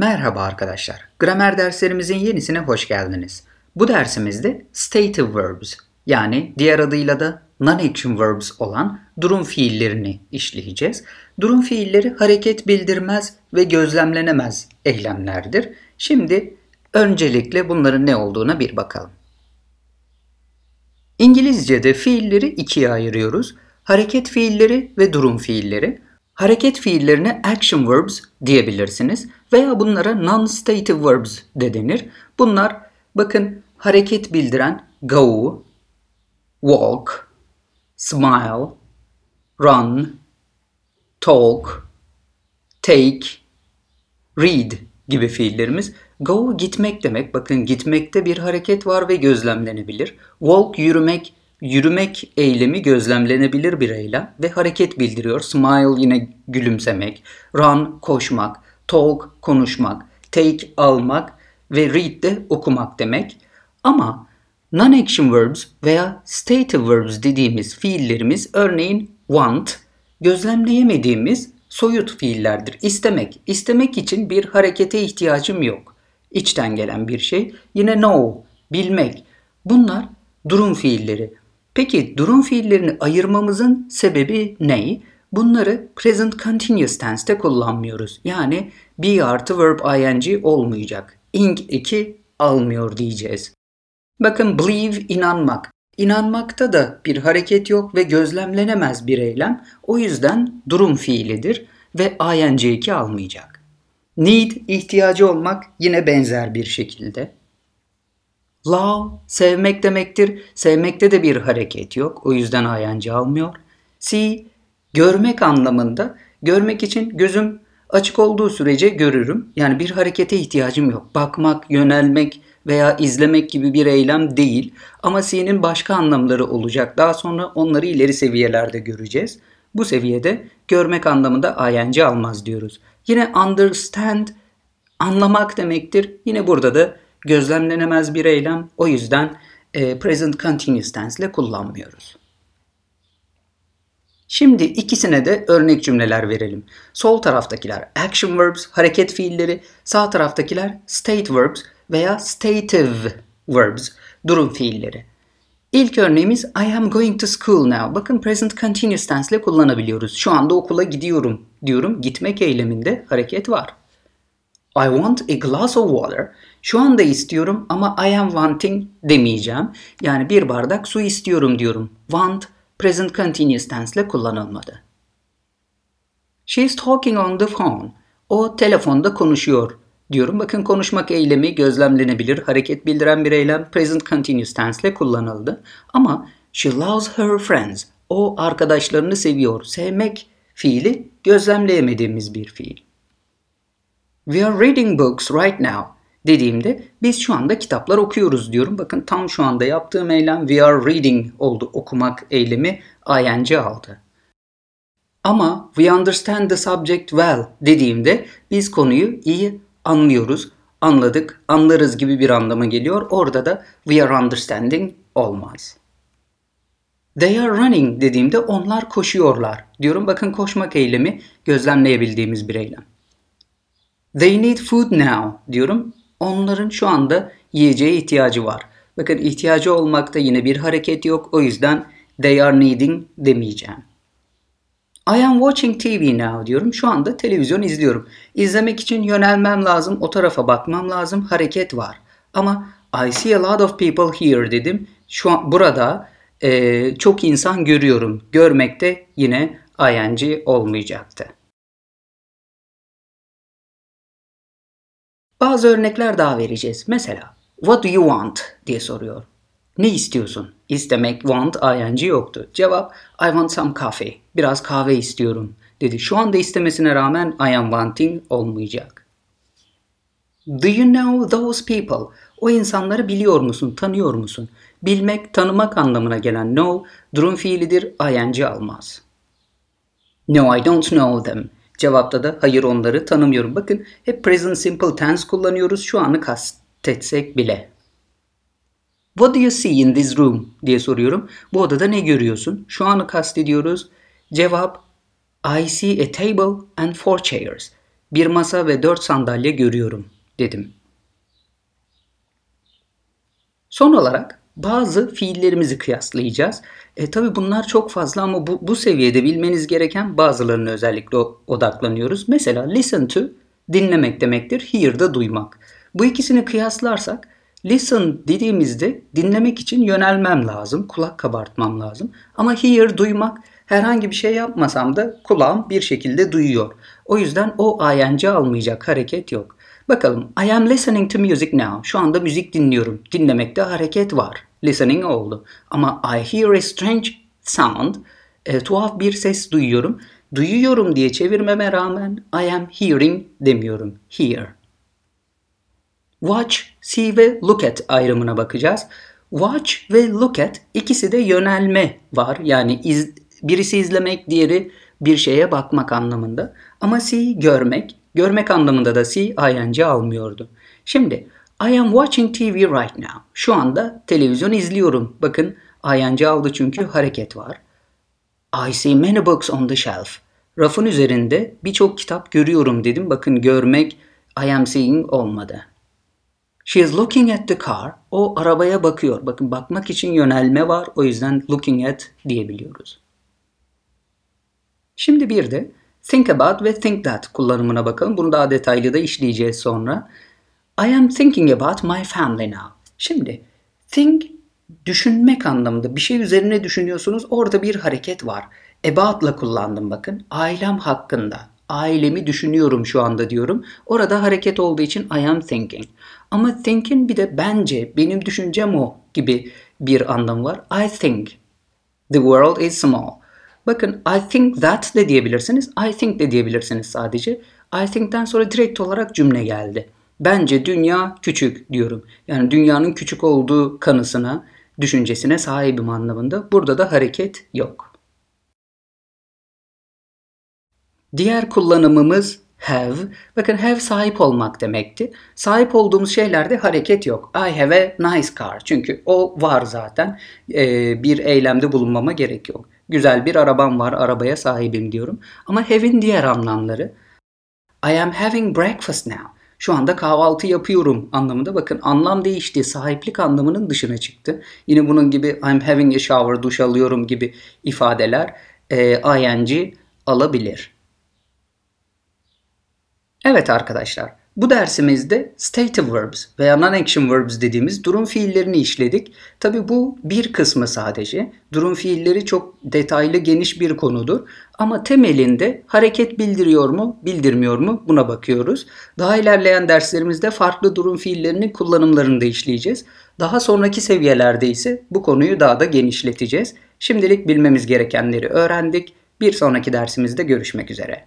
Merhaba arkadaşlar. Gramer derslerimizin yenisine hoş geldiniz. Bu dersimizde stative verbs yani diğer adıyla da non-action verbs olan durum fiillerini işleyeceğiz. Durum fiilleri hareket bildirmez ve gözlemlenemez eylemlerdir. Şimdi öncelikle bunların ne olduğuna bir bakalım. İngilizce'de fiilleri ikiye ayırıyoruz. Hareket fiilleri ve durum fiilleri. Hareket fiillerine action verbs diyebilirsiniz veya bunlara non-stative verbs de denir. Bunlar bakın hareket bildiren go, walk, smile, run, talk, take, read gibi fiillerimiz. Go gitmek demek. Bakın gitmekte bir hareket var ve gözlemlenebilir. Walk yürümek, yürümek eylemi gözlemlenebilir bir eylem ve hareket bildiriyor. Smile yine gülümsemek, run koşmak, talk konuşmak, take almak ve read de okumak demek. Ama non-action verbs veya stative verbs dediğimiz fiillerimiz örneğin want, gözlemleyemediğimiz soyut fiillerdir. İstemek, istemek için bir harekete ihtiyacım yok. İçten gelen bir şey. Yine know, bilmek. Bunlar durum fiilleri. Peki durum fiillerini ayırmamızın sebebi ne? Bunları present continuous tense'te kullanmıyoruz. Yani be artı verb ing olmayacak. ing eki almıyor diyeceğiz. Bakın believe inanmak. İnanmakta da bir hareket yok ve gözlemlenemez bir eylem. O yüzden durum fiilidir ve ing eki almayacak. Need ihtiyacı olmak yine benzer bir şekilde. Love sevmek demektir. Sevmekte de bir hareket yok. O yüzden ing almıyor. See görmek anlamında. Görmek için gözüm açık olduğu sürece görürüm. Yani bir harekete ihtiyacım yok. Bakmak, yönelmek veya izlemek gibi bir eylem değil. Ama see'nin başka anlamları olacak. Daha sonra onları ileri seviyelerde göreceğiz. Bu seviyede görmek anlamında ing almaz diyoruz. Yine understand anlamak demektir. Yine burada da gözlemlenemez bir eylem. O yüzden e, present continuous tense ile kullanmıyoruz. Şimdi ikisine de örnek cümleler verelim. Sol taraftakiler action verbs, hareket fiilleri, sağ taraftakiler state verbs veya stative verbs, durum fiilleri. İlk örneğimiz I am going to school now. Bakın present continuous tense ile kullanabiliyoruz. Şu anda okula gidiyorum diyorum. Gitmek eyleminde hareket var. I want a glass of water. Şu anda istiyorum ama I am wanting demeyeceğim. Yani bir bardak su istiyorum diyorum. Want present continuous tense ile kullanılmadı. She is talking on the phone. O telefonda konuşuyor diyorum. Bakın konuşmak eylemi gözlemlenebilir, hareket bildiren bir eylem present continuous tense ile kullanıldı. Ama she loves her friends. O arkadaşlarını seviyor. Sevmek fiili gözlemleyemediğimiz bir fiil. We are reading books right now dediğimde biz şu anda kitaplar okuyoruz diyorum. Bakın tam şu anda yaptığım eylem we are reading oldu. Okumak eylemi ing aldı. Ama we understand the subject well dediğimde biz konuyu iyi anlıyoruz, anladık, anlarız gibi bir anlama geliyor. Orada da we are understanding olmaz. They are running dediğimde onlar koşuyorlar diyorum. Bakın koşmak eylemi gözlemleyebildiğimiz bir eylem. They need food now diyorum. Onların şu anda yiyeceğe ihtiyacı var. Bakın ihtiyacı olmakta yine bir hareket yok. O yüzden they are needing demeyeceğim. I am watching TV now diyorum. Şu anda televizyon izliyorum. İzlemek için yönelmem lazım. O tarafa bakmam lazım. Hareket var. Ama I see a lot of people here dedim. Şu an burada e, çok insan görüyorum. Görmekte yine ing olmayacaktı. Bazı örnekler daha vereceğiz. Mesela what do you want diye soruyor. Ne istiyorsun? İstemek, want, ing yoktu. Cevap I want some coffee. Biraz kahve istiyorum dedi. Şu anda istemesine rağmen I am wanting olmayacak. Do you know those people? O insanları biliyor musun, tanıyor musun? Bilmek, tanımak anlamına gelen know, durum fiilidir, ing almaz. No, I don't know them. Cevapta da hayır onları tanımıyorum. Bakın hep present simple tense kullanıyoruz şu anı kastetsek bile. What do you see in this room diye soruyorum. Bu odada ne görüyorsun? Şu anı kastediyoruz. Cevap I see a table and four chairs. Bir masa ve dört sandalye görüyorum dedim. Son olarak bazı fiillerimizi kıyaslayacağız. E, tabii bunlar çok fazla ama bu, bu seviyede bilmeniz gereken bazılarını özellikle odaklanıyoruz. Mesela listen to dinlemek demektir. Hear da duymak. Bu ikisini kıyaslarsak listen dediğimizde dinlemek için yönelmem lazım. Kulak kabartmam lazım. Ama hear duymak herhangi bir şey yapmasam da kulağım bir şekilde duyuyor. O yüzden o ing almayacak hareket yok. Bakalım I am listening to music now. Şu anda müzik dinliyorum. Dinlemekte hareket var. Listening oldu. Ama I hear a strange sound. E, tuhaf bir ses duyuyorum. Duyuyorum diye çevirmeme rağmen I am hearing demiyorum. Hear. Watch, see ve look at ayrımına bakacağız. Watch ve look at ikisi de yönelme var. Yani iz, birisi izlemek, diğeri bir şeye bakmak anlamında. Ama see görmek, görmek anlamında da see ing almıyordu. Şimdi I am watching TV right now. Şu anda televizyon izliyorum. Bakın ing aldı çünkü hareket var. I see many books on the shelf. Rafın üzerinde birçok kitap görüyorum dedim. Bakın görmek I am seeing olmadı. She is looking at the car. O arabaya bakıyor. Bakın bakmak için yönelme var. O yüzden looking at diyebiliyoruz. Şimdi bir de think about ve think that kullanımına bakalım. Bunu daha detaylı da işleyeceğiz sonra. I am thinking about my family now. Şimdi think düşünmek anlamında bir şey üzerine düşünüyorsunuz. Orada bir hareket var. About'la kullandım bakın. Ailem hakkında. Ailemi düşünüyorum şu anda diyorum. Orada hareket olduğu için I am thinking. Ama think'in bir de bence, benim düşüncem o gibi bir anlamı var. I think the world is small. Bakın I think that de diyebilirsiniz. I think de diyebilirsiniz sadece. I think'ten sonra direkt olarak cümle geldi. Bence dünya küçük diyorum. Yani dünyanın küçük olduğu kanısına, düşüncesine sahibim anlamında. Burada da hareket yok. Diğer kullanımımız have. Bakın have sahip olmak demekti. Sahip olduğumuz şeylerde hareket yok. I have a nice car. Çünkü o var zaten. Ee, bir eylemde bulunmama gerek yok. Güzel bir arabam var, arabaya sahibim diyorum. Ama have'in diğer anlamları. I am having breakfast now. Şu anda kahvaltı yapıyorum anlamında. Bakın anlam değişti. Sahiplik anlamının dışına çıktı. Yine bunun gibi I'm having a shower, duş alıyorum gibi ifadeler e, ing alabilir. Evet arkadaşlar, bu dersimizde stative verbs veya non-action verbs dediğimiz durum fiillerini işledik. Tabi bu bir kısmı sadece. Durum fiilleri çok detaylı geniş bir konudur. Ama temelinde hareket bildiriyor mu, bildirmiyor mu buna bakıyoruz. Daha ilerleyen derslerimizde farklı durum fiillerinin kullanımlarını da işleyeceğiz. Daha sonraki seviyelerde ise bu konuyu daha da genişleteceğiz. Şimdilik bilmemiz gerekenleri öğrendik. Bir sonraki dersimizde görüşmek üzere.